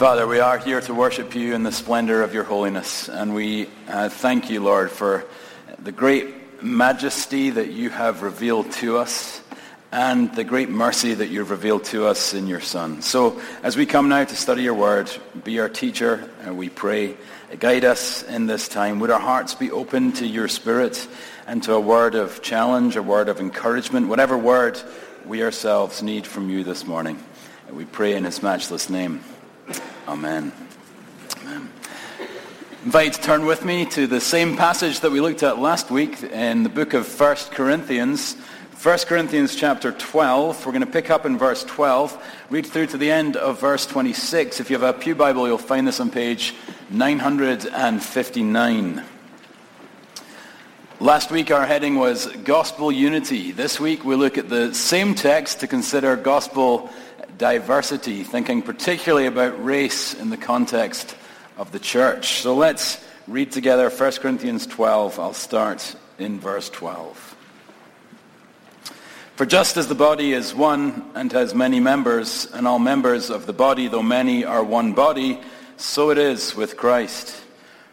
Father, we are here to worship you in the splendor of your holiness. And we uh, thank you, Lord, for the great majesty that you have revealed to us and the great mercy that you've revealed to us in your Son. So as we come now to study your word, be our teacher, and we pray, guide us in this time. Would our hearts be open to your spirit and to a word of challenge, a word of encouragement, whatever word we ourselves need from you this morning. We pray in his matchless name. Amen. Amen. Invite to turn with me to the same passage that we looked at last week in the book of 1 Corinthians. 1 Corinthians chapter 12. We're going to pick up in verse 12, read through to the end of verse 26. If you have a Pew Bible, you'll find this on page 959. Last week our heading was Gospel Unity. This week we look at the same text to consider gospel diversity, thinking particularly about race in the context of the church. So let's read together 1 Corinthians 12. I'll start in verse 12. For just as the body is one and has many members, and all members of the body, though many, are one body, so it is with Christ.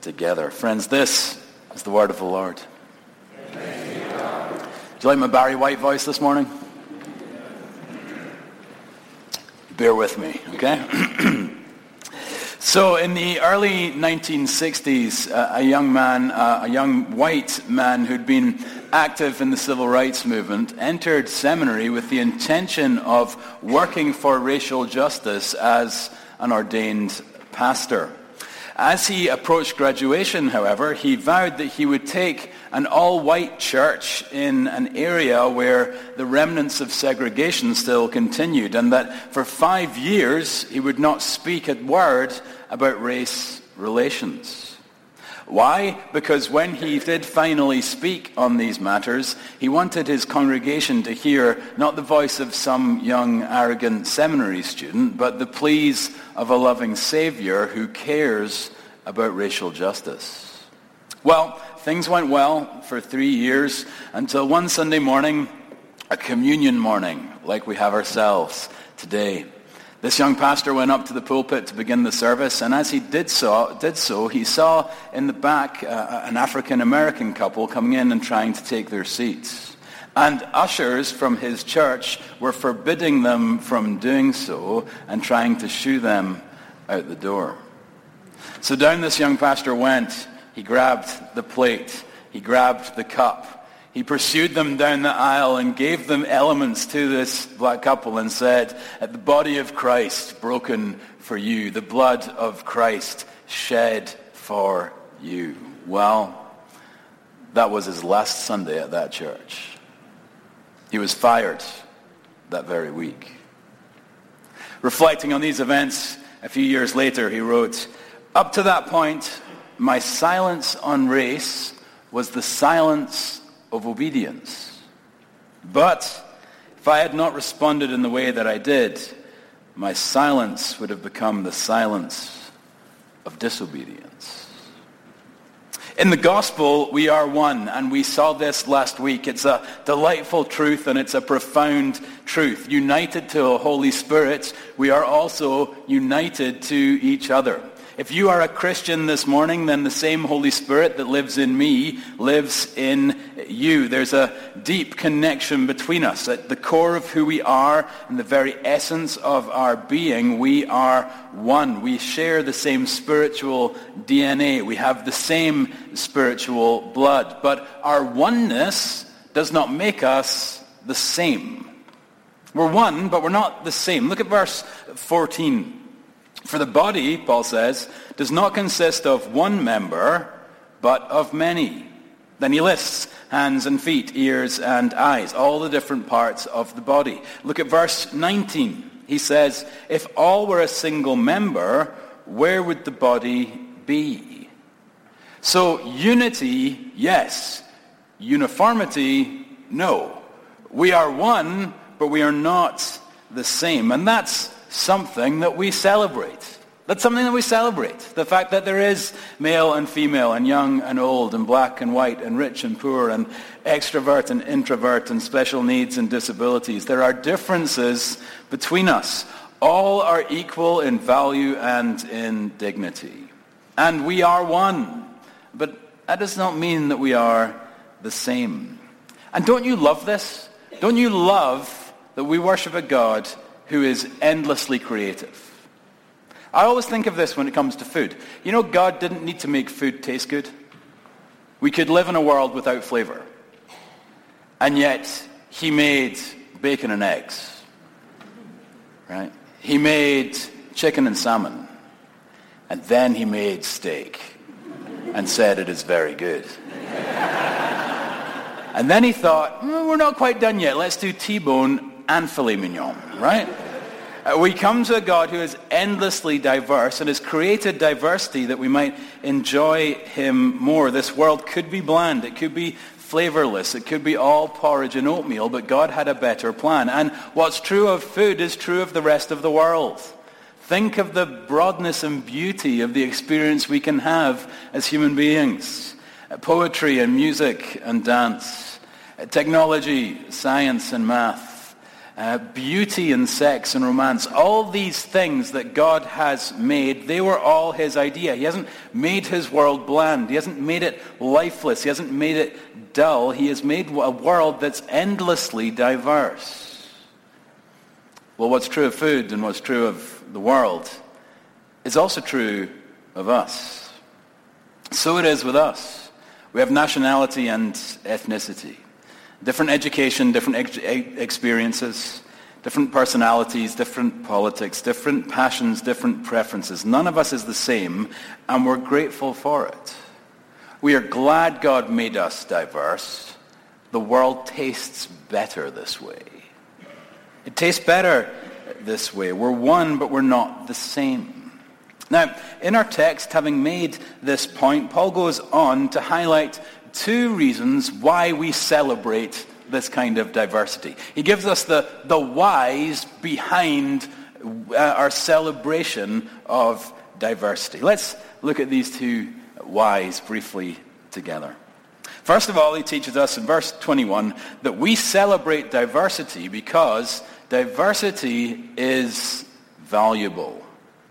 together. Friends, this is the word of the Lord. Do you like my Barry White voice this morning? bear with me, okay? so in the early 1960s, uh, a young man, uh, a young white man who'd been active in the civil rights movement, entered seminary with the intention of working for racial justice as an ordained pastor. As he approached graduation, however, he vowed that he would take an all-white church in an area where the remnants of segregation still continued, and that for five years he would not speak a word about race relations. Why? Because when he did finally speak on these matters, he wanted his congregation to hear not the voice of some young, arrogant seminary student, but the pleas of a loving Savior who cares about racial justice. Well, things went well for three years until one Sunday morning, a communion morning like we have ourselves today. This young pastor went up to the pulpit to begin the service, and as he did so, did so he saw in the back uh, an African-American couple coming in and trying to take their seats. And ushers from his church were forbidding them from doing so and trying to shoo them out the door. So down this young pastor went he grabbed the plate. He grabbed the cup. He pursued them down the aisle and gave them elements to this black couple and said, at the body of Christ broken for you, the blood of Christ shed for you. Well, that was his last Sunday at that church. He was fired that very week. Reflecting on these events a few years later, he wrote, up to that point, my silence on race was the silence of obedience. But if I had not responded in the way that I did, my silence would have become the silence of disobedience. In the gospel, we are one, and we saw this last week. It's a delightful truth, and it's a profound truth. United to the Holy Spirit, we are also united to each other. If you are a Christian this morning, then the same Holy Spirit that lives in me lives in you. There's a deep connection between us. At the core of who we are and the very essence of our being, we are one. We share the same spiritual DNA. We have the same spiritual blood. But our oneness does not make us the same. We're one, but we're not the same. Look at verse 14. For the body, Paul says, does not consist of one member, but of many. Then he lists hands and feet, ears and eyes, all the different parts of the body. Look at verse 19. He says, if all were a single member, where would the body be? So unity, yes. Uniformity, no. We are one, but we are not the same. And that's something that we celebrate. That's something that we celebrate. The fact that there is male and female and young and old and black and white and rich and poor and extrovert and introvert and special needs and disabilities. There are differences between us. All are equal in value and in dignity. And we are one. But that does not mean that we are the same. And don't you love this? Don't you love that we worship a God who is endlessly creative. I always think of this when it comes to food. You know, God didn't need to make food taste good. We could live in a world without flavor. And yet, he made bacon and eggs. Right? He made chicken and salmon. And then he made steak and said it is very good. and then he thought, mm, we're not quite done yet. Let's do T-bone and filet mignon, right? Uh, we come to a God who is endlessly diverse and has created diversity that we might enjoy him more. This world could be bland. It could be flavorless. It could be all porridge and oatmeal, but God had a better plan. And what's true of food is true of the rest of the world. Think of the broadness and beauty of the experience we can have as human beings. Uh, poetry and music and dance. Uh, technology, science and math uh, beauty and sex and romance, all these things that God has made, they were all his idea. He hasn't made his world bland. He hasn't made it lifeless. He hasn't made it dull. He has made a world that's endlessly diverse. Well, what's true of food and what's true of the world is also true of us. So it is with us. We have nationality and ethnicity. Different education, different ex- experiences, different personalities, different politics, different passions, different preferences. None of us is the same, and we're grateful for it. We are glad God made us diverse. The world tastes better this way. It tastes better this way. We're one, but we're not the same. Now, in our text, having made this point, Paul goes on to highlight two reasons why we celebrate this kind of diversity. He gives us the, the whys behind uh, our celebration of diversity. Let's look at these two whys briefly together. First of all, he teaches us in verse 21 that we celebrate diversity because diversity is valuable.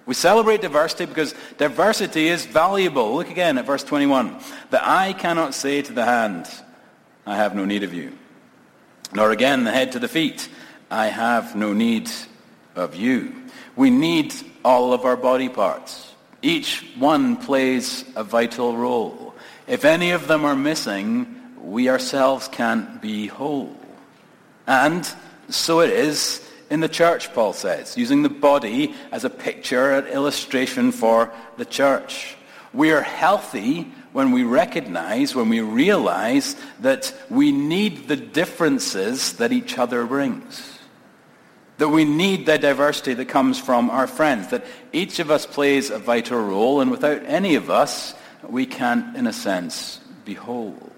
We celebrate diversity because diversity is valuable. Look again at verse 21. The eye cannot say to the hand, I have no need of you. Nor again the head to the feet, I have no need of you. We need all of our body parts. Each one plays a vital role. If any of them are missing, we ourselves can't be whole. And so it is in the church, Paul says, using the body as a picture, an illustration for the church. We are healthy when we recognize, when we realize that we need the differences that each other brings. That we need the diversity that comes from our friends. That each of us plays a vital role, and without any of us, we can't, in a sense, be whole.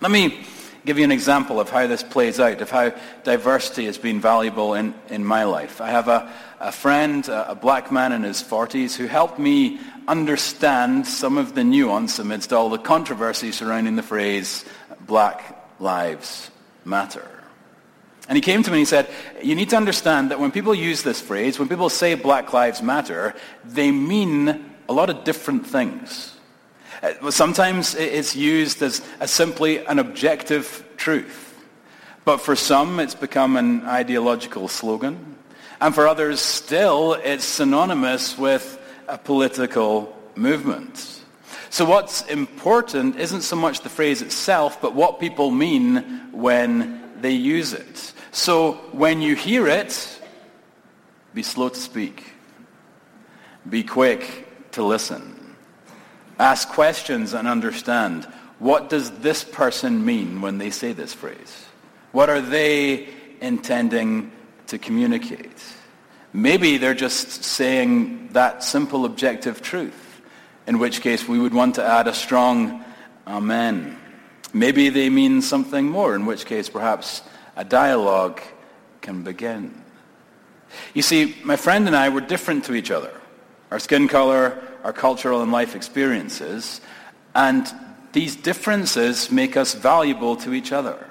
Let me give you an example of how this plays out, of how diversity has been valuable in, in my life. I have a, a friend, a black man in his 40s, who helped me understand some of the nuance amidst all the controversy surrounding the phrase Black Lives Matter. And he came to me and he said, you need to understand that when people use this phrase, when people say Black Lives Matter, they mean a lot of different things. Uh, sometimes it's used as, as simply an objective truth. But for some, it's become an ideological slogan. And for others, still, it's synonymous with a political movement. So what's important isn't so much the phrase itself, but what people mean when they use it. So when you hear it, be slow to speak. Be quick to listen. Ask questions and understand. What does this person mean when they say this phrase? What are they intending to communicate? Maybe they're just saying that simple objective truth, in which case we would want to add a strong amen. Maybe they mean something more, in which case perhaps a dialogue can begin. You see, my friend and I were different to each other. Our skin color, our cultural and life experiences, and these differences make us valuable to each other.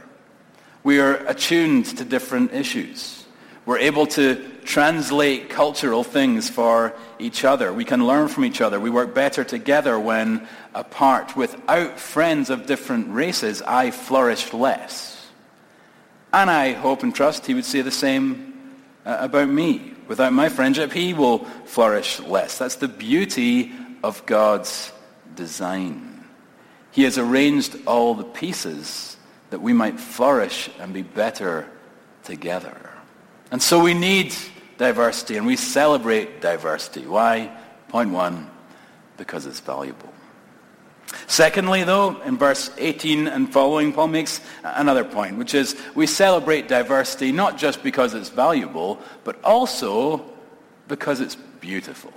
We are attuned to different issues. We're able to translate cultural things for each other. We can learn from each other. We work better together when apart. Without friends of different races, I flourish less. And I hope and trust he would say the same uh, about me. Without my friendship, he will flourish less. That's the beauty of God's design. He has arranged all the pieces that we might flourish and be better together. And so we need diversity and we celebrate diversity. Why? Point one, because it's valuable. Secondly, though, in verse 18 and following, Paul makes another point, which is we celebrate diversity not just because it's valuable, but also because it's beautiful.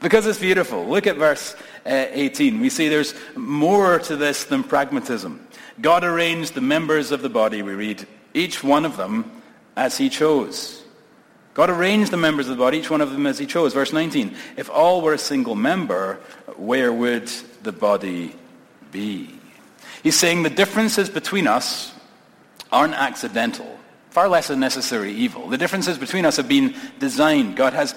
Because it's beautiful. Look at verse uh, 18. We see there's more to this than pragmatism. God arranged the members of the body, we read, each one of them as he chose. God arranged the members of the body, each one of them as he chose. Verse 19. If all were a single member, where would the body be? He's saying the differences between us aren't accidental, far less a necessary evil. The differences between us have been designed. God has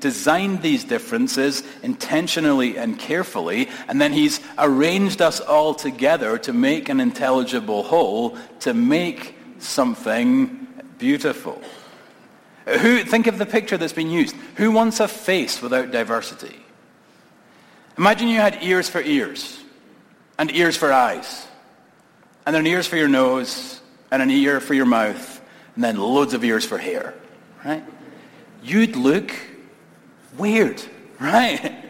designed these differences intentionally and carefully, and then he's arranged us all together to make an intelligible whole, to make something beautiful. Who, think of the picture that's been used. Who wants a face without diversity? Imagine you had ears for ears, and ears for eyes, and then ears for your nose, and an ear for your mouth, and then loads of ears for hair, right? You'd look weird, right?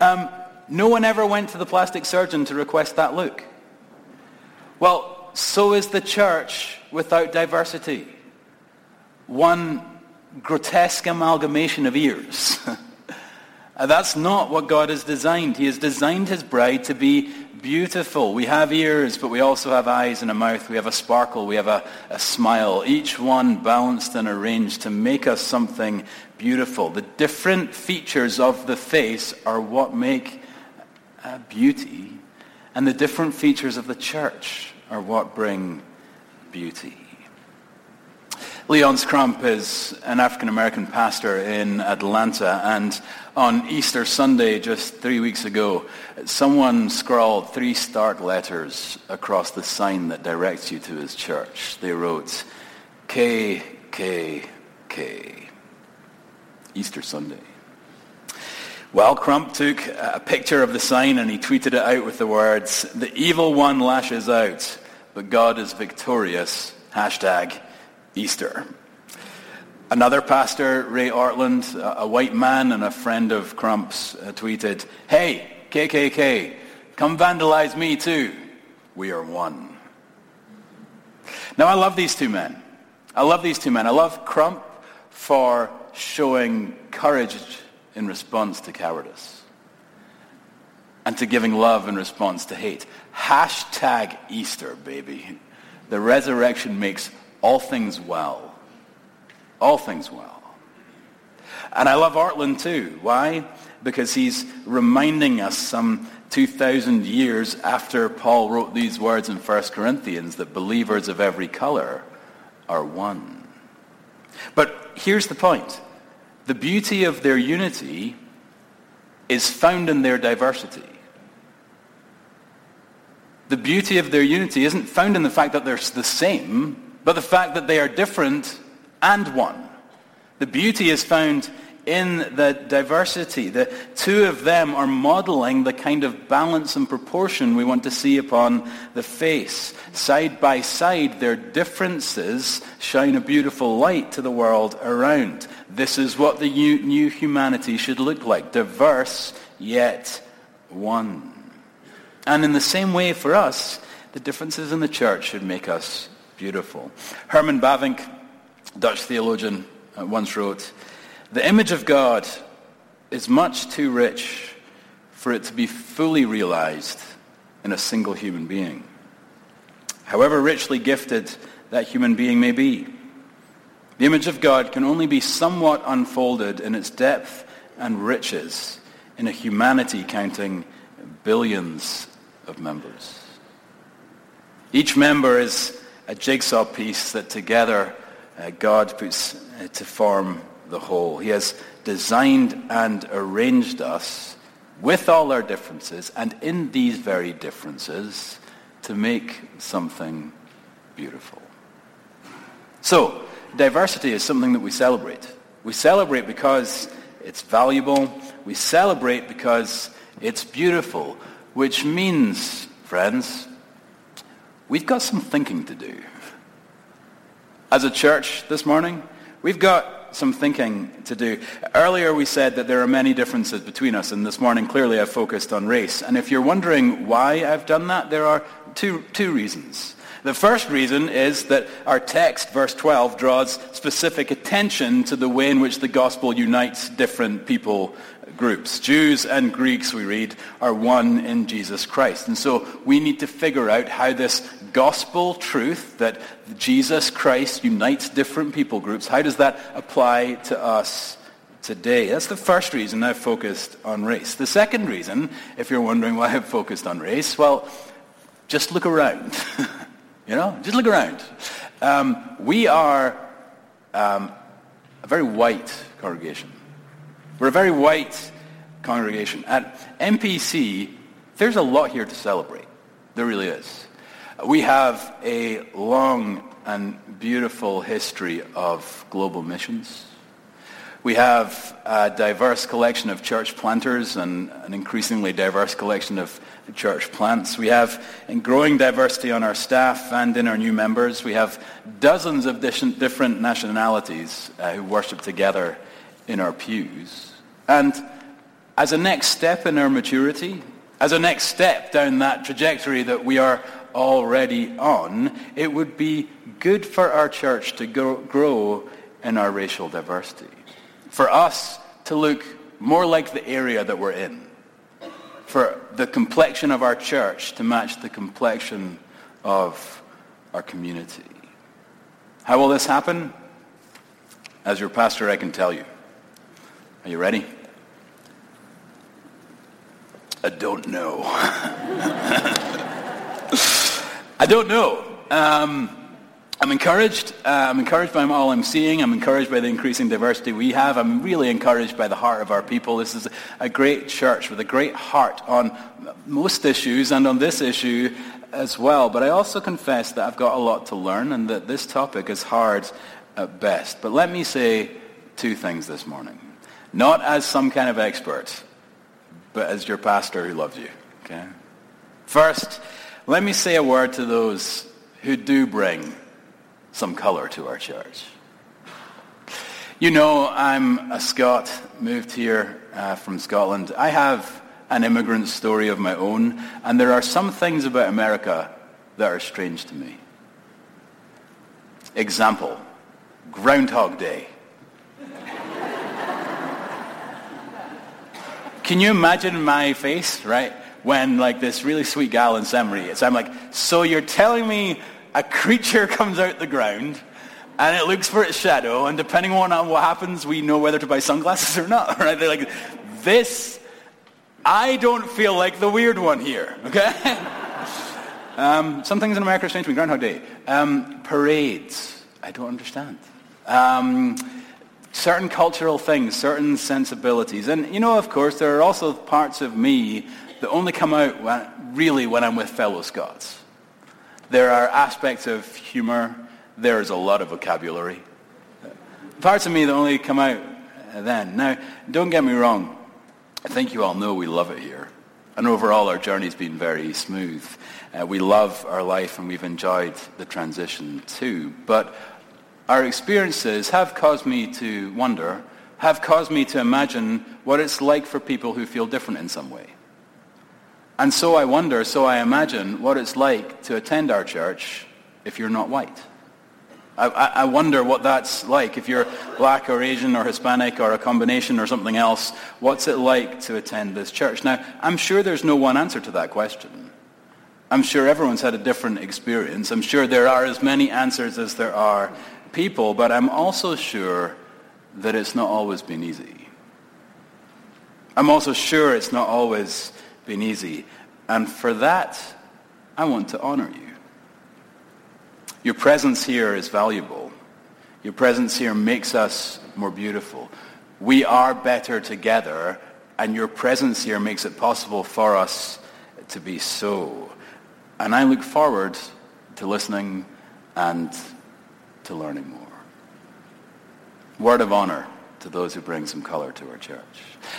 Um, no one ever went to the plastic surgeon to request that look. Well, so is the church without diversity. One grotesque amalgamation of ears. That's not what God has designed. He has designed his bride to be beautiful. We have ears, but we also have eyes and a mouth. We have a sparkle. We have a, a smile. Each one balanced and arranged to make us something beautiful. The different features of the face are what make uh, beauty. And the different features of the church are what bring beauty. Leonce Crump is an African-American pastor in Atlanta, and on Easter Sunday, just three weeks ago, someone scrawled three stark letters across the sign that directs you to his church. They wrote, K, K, K. Easter Sunday. Well, Crump took a picture of the sign and he tweeted it out with the words, the evil one lashes out, but God is victorious. Hashtag Easter. Another pastor, Ray Ortlund, a white man and a friend of Crump's, uh, tweeted, Hey, KKK, come vandalize me too. We are one. Now, I love these two men. I love these two men. I love Crump for showing courage in response to cowardice and to giving love in response to hate. Hashtag Easter, baby. the resurrection makes all things well. All things well. And I love Ortlund too. Why? Because he's reminding us some 2,000 years after Paul wrote these words in 1 Corinthians that believers of every color are one. But here's the point. The beauty of their unity is found in their diversity. The beauty of their unity isn't found in the fact that they're the same, but the fact that they are different and one. The beauty is found in the diversity. The two of them are modeling the kind of balance and proportion we want to see upon the face. Side by side, their differences shine a beautiful light to the world around. This is what the new humanity should look like. Diverse, yet one. And in the same way for us, the differences in the church should make us beautiful. Herman Bavinck, Dutch theologian, uh, once wrote, the image of God is much too rich for it to be fully realized in a single human being. However richly gifted that human being may be, the image of God can only be somewhat unfolded in its depth and riches in a humanity counting billions of members. Each member is a jigsaw piece that together uh, God puts uh, to form the whole. He has designed and arranged us with all our differences and in these very differences to make something beautiful. So, diversity is something that we celebrate. We celebrate because it's valuable. We celebrate because it's beautiful, which means, friends, we've got some thinking to do. As a church this morning, we've got some thinking to do. Earlier we said that there are many differences between us, and this morning clearly I've focused on race. And if you're wondering why I've done that, there are two, two reasons. The first reason is that our text, verse 12, draws specific attention to the way in which the gospel unites different people groups. Jews and Greeks, we read, are one in Jesus Christ. And so we need to figure out how this gospel truth that Jesus Christ unites different people groups, how does that apply to us today? That's the first reason I've focused on race. The second reason, if you're wondering why I've focused on race, well, just look around. you know, just look around. Um, we are um, a very white congregation. We're a very white congregation. At MPC, there's a lot here to celebrate. There really is. We have a long and beautiful history of global missions. We have a diverse collection of church planters and an increasingly diverse collection of church plants. We have in growing diversity on our staff and in our new members. We have dozens of different nationalities uh, who worship together in our pews. And as a next step in our maturity, as a next step down that trajectory that we are already on, it would be good for our church to grow in our racial diversity. For us to look more like the area that we're in. For the complexion of our church to match the complexion of our community. How will this happen? As your pastor, I can tell you. Are you ready? I don't know. I don't know. Um, I'm encouraged. Uh, I'm encouraged by all I'm seeing. I'm encouraged by the increasing diversity we have. I'm really encouraged by the heart of our people. This is a great church with a great heart on most issues and on this issue as well. But I also confess that I've got a lot to learn and that this topic is hard at best. But let me say two things this morning. Not as some kind of expert, but as your pastor who loves you. Okay? First, let me say a word to those who do bring some color to our church. You know, I'm a Scot, moved here uh, from Scotland. I have an immigrant story of my own, and there are some things about America that are strange to me. Example, Groundhog Day. Can you imagine my face, right? When like this really sweet gal in Seminary, so I'm like, so you're telling me a creature comes out the ground and it looks for its shadow, and depending on what happens, we know whether to buy sunglasses or not, right? They're like, this, I don't feel like the weird one here, okay? um, some things in America are strange to me. Groundhog Day. Um, parades. I don't understand. Um, certain cultural things, certain sensibilities. And, you know, of course, there are also parts of me that only come out when, really when I'm with fellow Scots. There are aspects of humor. There's a lot of vocabulary. Parts of me that only come out then. Now, don't get me wrong. I think you all know we love it here. And overall, our journey's been very smooth. Uh, we love our life and we've enjoyed the transition too. But our experiences have caused me to wonder, have caused me to imagine what it's like for people who feel different in some way. And so I wonder, so I imagine what it's like to attend our church if you're not white. I, I, wonder what that's like. If you're black or Asian or Hispanic or a combination or something else, what's it like to attend this church? Now, I'm sure there's no one answer to that question. I'm sure everyone's had a different experience. I'm sure there are as many answers as there are people, but I'm also sure that it's not always been easy. I'm also sure it's not always been easy. And for that, I want to honor you. Your presence here is valuable. Your presence here makes us more beautiful. We are better together, and your presence here makes it possible for us to be so. And I look forward to listening and to learning more. Word of honor to those who bring some color to our church.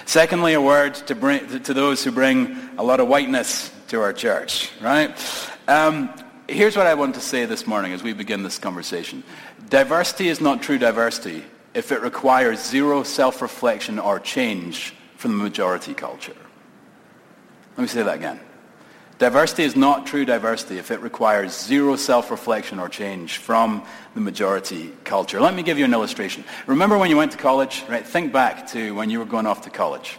Secondly, a word to, bring, to those who bring a lot of whiteness to our church, right? Um, here's what I want to say this morning as we begin this conversation. Diversity is not true diversity if it requires zero self-reflection or change from the majority culture. Let me say that again. Diversity is not true diversity if it requires zero self-reflection or change from the majority culture. Let me give you an illustration. Remember when you went to college? Right? Think back to when you were going off to college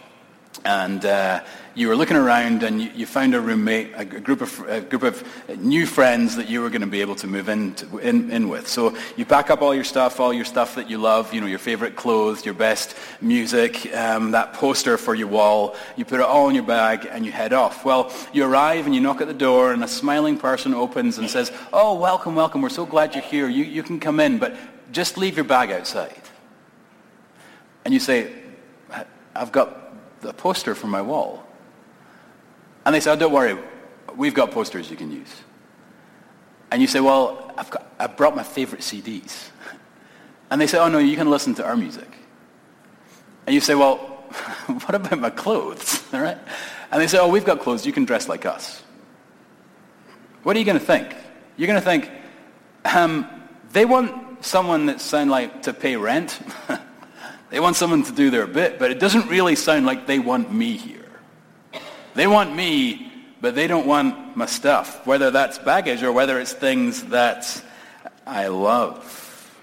and uh, you were looking around and you, you found a roommate, a, group of a group of new friends that you were going to be able to move in, to, in, in with. So you pack up all your stuff, all your stuff that you love, you know, your favorite clothes, your best music, um, that poster for your wall. You put it all in your bag and you head off. Well, you arrive and you knock at the door and a smiling person opens and says, "Oh, welcome, welcome. We're so glad you're here. You you can come in, but just leave your bag outside." And you say, "I've got." a poster for my wall. And they say, oh, don't worry, we've got posters you can use. And you say, well, I've got, I brought my favorite CDs. And they say, oh, no, you can listen to our music. And you say, well, what about my clothes? All right? And they say, oh, we've got clothes, you can dress like us. What are you going to think? You're going to think, um, they want someone that sound like to pay rent. They want someone to do their bit, but it doesn't really sound like they want me here. They want me, but they don't want my stuff, whether that's baggage or whether it's things that I love.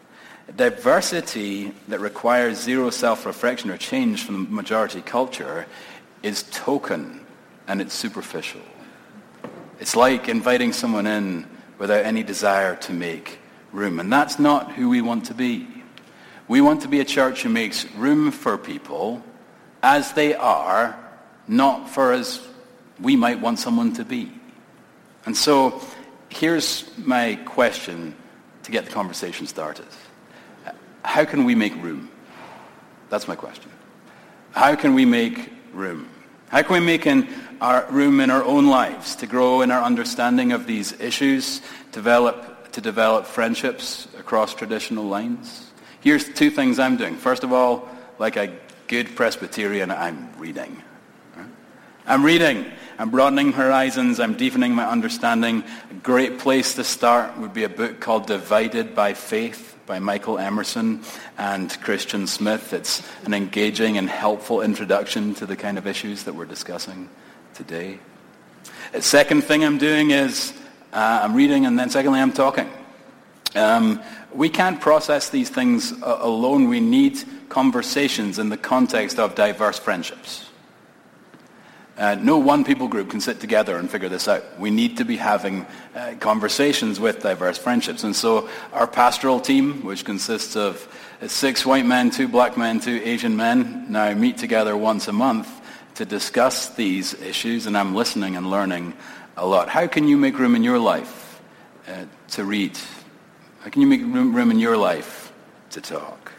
Diversity that requires zero self-reflection or change from the majority culture is token and it's superficial. It's like inviting someone in without any desire to make room. And that's not who we want to be. We want to be a church who makes room for people as they are, not for as we might want someone to be. And so here's my question to get the conversation started. How can we make room? That's my question. How can we make room? How can we make in our room in our own lives to grow in our understanding of these issues, develop, to develop friendships across traditional lines? Here's two things I'm doing. First of all, like a good Presbyterian, I'm reading. I'm reading. I'm broadening horizons. I'm deepening my understanding. A great place to start would be a book called Divided by Faith by Michael Emerson and Christian Smith. It's an engaging and helpful introduction to the kind of issues that we're discussing today. The second thing I'm doing is uh, I'm reading and then secondly I'm talking. Um, we can't process these things alone. We need conversations in the context of diverse friendships. Uh, no one people group can sit together and figure this out. We need to be having uh, conversations with diverse friendships. And so our pastoral team, which consists of six white men, two black men, two Asian men, now meet together once a month to discuss these issues, and I'm listening and learning a lot. How can you make room in your life uh, to read? How can you make room in your life to talk?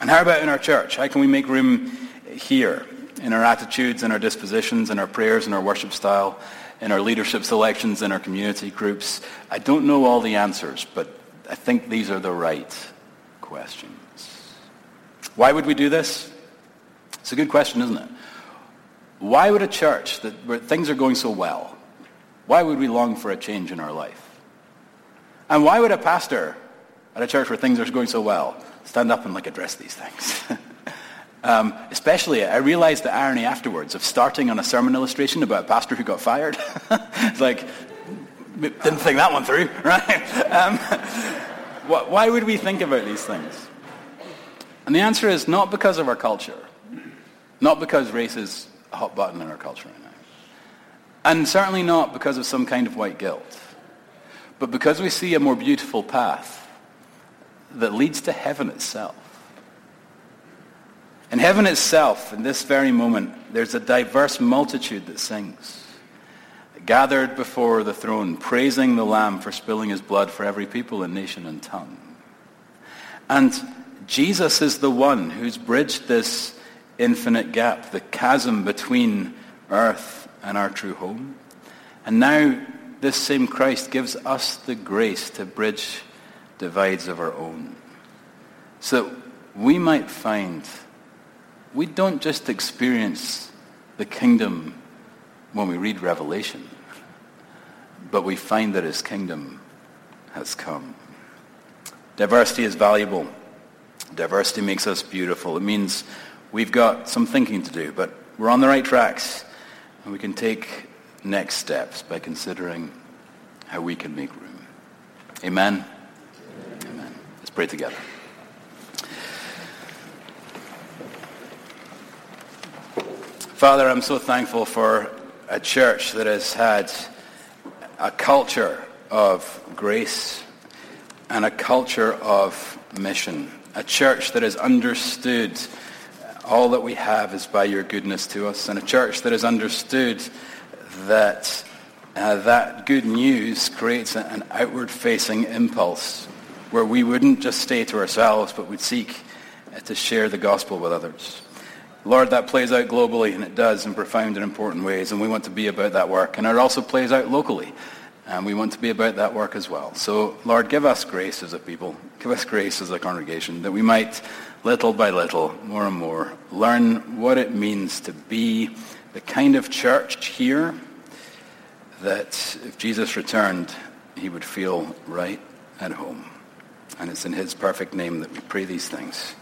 And how about in our church? How can we make room here in our attitudes, in our dispositions, in our prayers, in our worship style, in our leadership selections, in our community groups? I don't know all the answers, but I think these are the right questions. Why would we do this? It's a good question, isn't it? Why would a church that where things are going so well, why would we long for a change in our life? And why would a pastor at a church where things are going so well stand up and like address these things? um, especially, I realized the irony afterwards of starting on a sermon illustration about a pastor who got fired. it's like, didn't think that one through, right? Um, why would we think about these things? And the answer is not because of our culture, not because race is a hot button in our culture right now, and certainly not because of some kind of white guilt, but because we see a more beautiful path that leads to heaven itself. In heaven itself, in this very moment, there's a diverse multitude that sings, gathered before the throne, praising the Lamb for spilling his blood for every people and nation and tongue. And Jesus is the one who's bridged this infinite gap, the chasm between earth and our true home. And now this same Christ gives us the grace to bridge divides of our own. So we might find we don't just experience the kingdom when we read Revelation, but we find that his kingdom has come. Diversity is valuable. Diversity makes us beautiful. It means we've got some thinking to do, but we're on the right tracks. And we can take next steps by considering how we can make room. Amen? Amen. Let's pray together. Father, I'm so thankful for a church that has had a culture of grace and a culture of mission a church that has understood all that we have is by your goodness to us, and a church that has understood that uh, that good news creates an outward-facing impulse where we wouldn't just stay to ourselves, but we'd seek uh, to share the gospel with others. Lord, that plays out globally, and it does in profound and important ways, and we want to be about that work. And it also plays out locally. And we want to be about that work as well. So, Lord, give us grace as a people. Give us grace as a congregation that we might, little by little, more and more, learn what it means to be the kind of church here that if Jesus returned, he would feel right at home. And it's in his perfect name that we pray these things.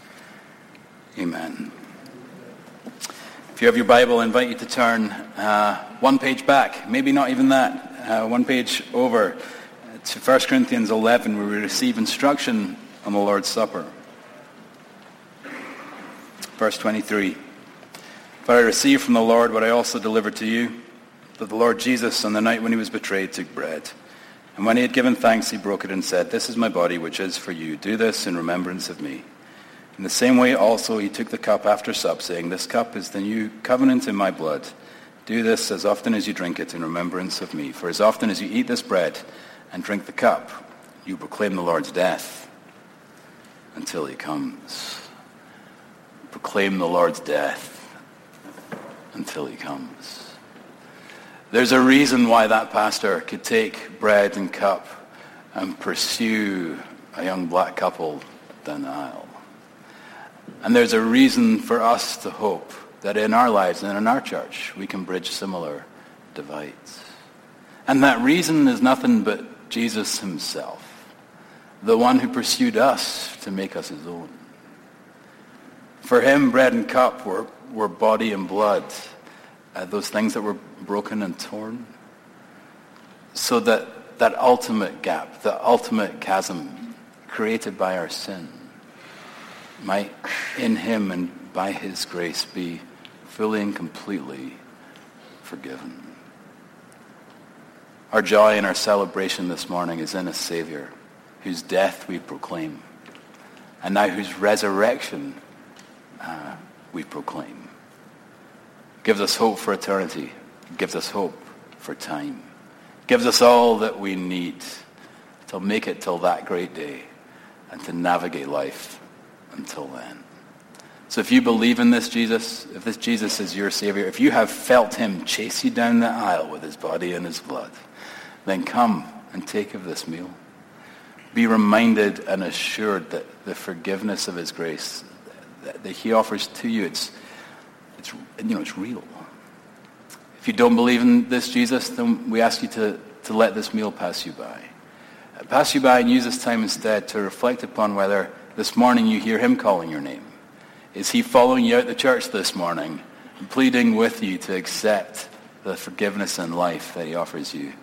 Amen. If you have your Bible, I invite you to turn uh, one page back, maybe not even that uh, one page over to 1 Corinthians 11 where we receive instruction on the Lord's Supper. Verse 23. For I received from the Lord what I also delivered to you, that the Lord Jesus on the night when he was betrayed took bread. And when he had given thanks, he broke it and said, This is my body which is for you. Do this in remembrance of me. In the same way also he took the cup after sup, saying, This cup is the new covenant in my blood. Do this as often as you drink it in remembrance of me. For as often as you eat this bread and drink the cup, you proclaim the Lord's death until he comes. Proclaim the Lord's death until he comes. There's a reason why that pastor could take bread and cup and pursue a young black couple down the aisle. And there's a reason for us to hope that in our lives and in our church we can bridge similar divides. And that reason is nothing but Jesus himself, the one who pursued us to make us his own. For him, bread and cup were, were body and blood, uh, those things that were broken and torn. So that that ultimate gap, the ultimate chasm created by our sin might in him and by his grace be fully and completely forgiven. Our joy and our celebration this morning is in a Savior whose death we proclaim and now whose resurrection uh, we proclaim. Gives us hope for eternity. Gives us hope for time. Gives us all that we need to make it till that great day and to navigate life until then. So if you believe in this Jesus, if this Jesus is your Savior, if you have felt him chase you down the aisle with his body and his blood, then come and take of this meal. Be reminded and assured that the forgiveness of his grace that, he offers to you, it's, it's, you know, it's real. If you don't believe in this Jesus, then we ask you to, to let this meal pass you by. Pass you by and use this time instead to reflect upon whether this morning you hear him calling your name. Is he following you out the church this morning, pleading with you to accept the forgiveness and life that he offers you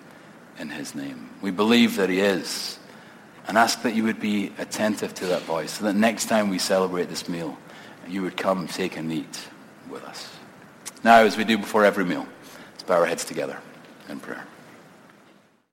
in his name? We believe that he is and ask that you would be attentive to that voice so that next time we celebrate this meal, you would come take and eat with us. Now, as we do before every meal, let's bow our heads together in prayer.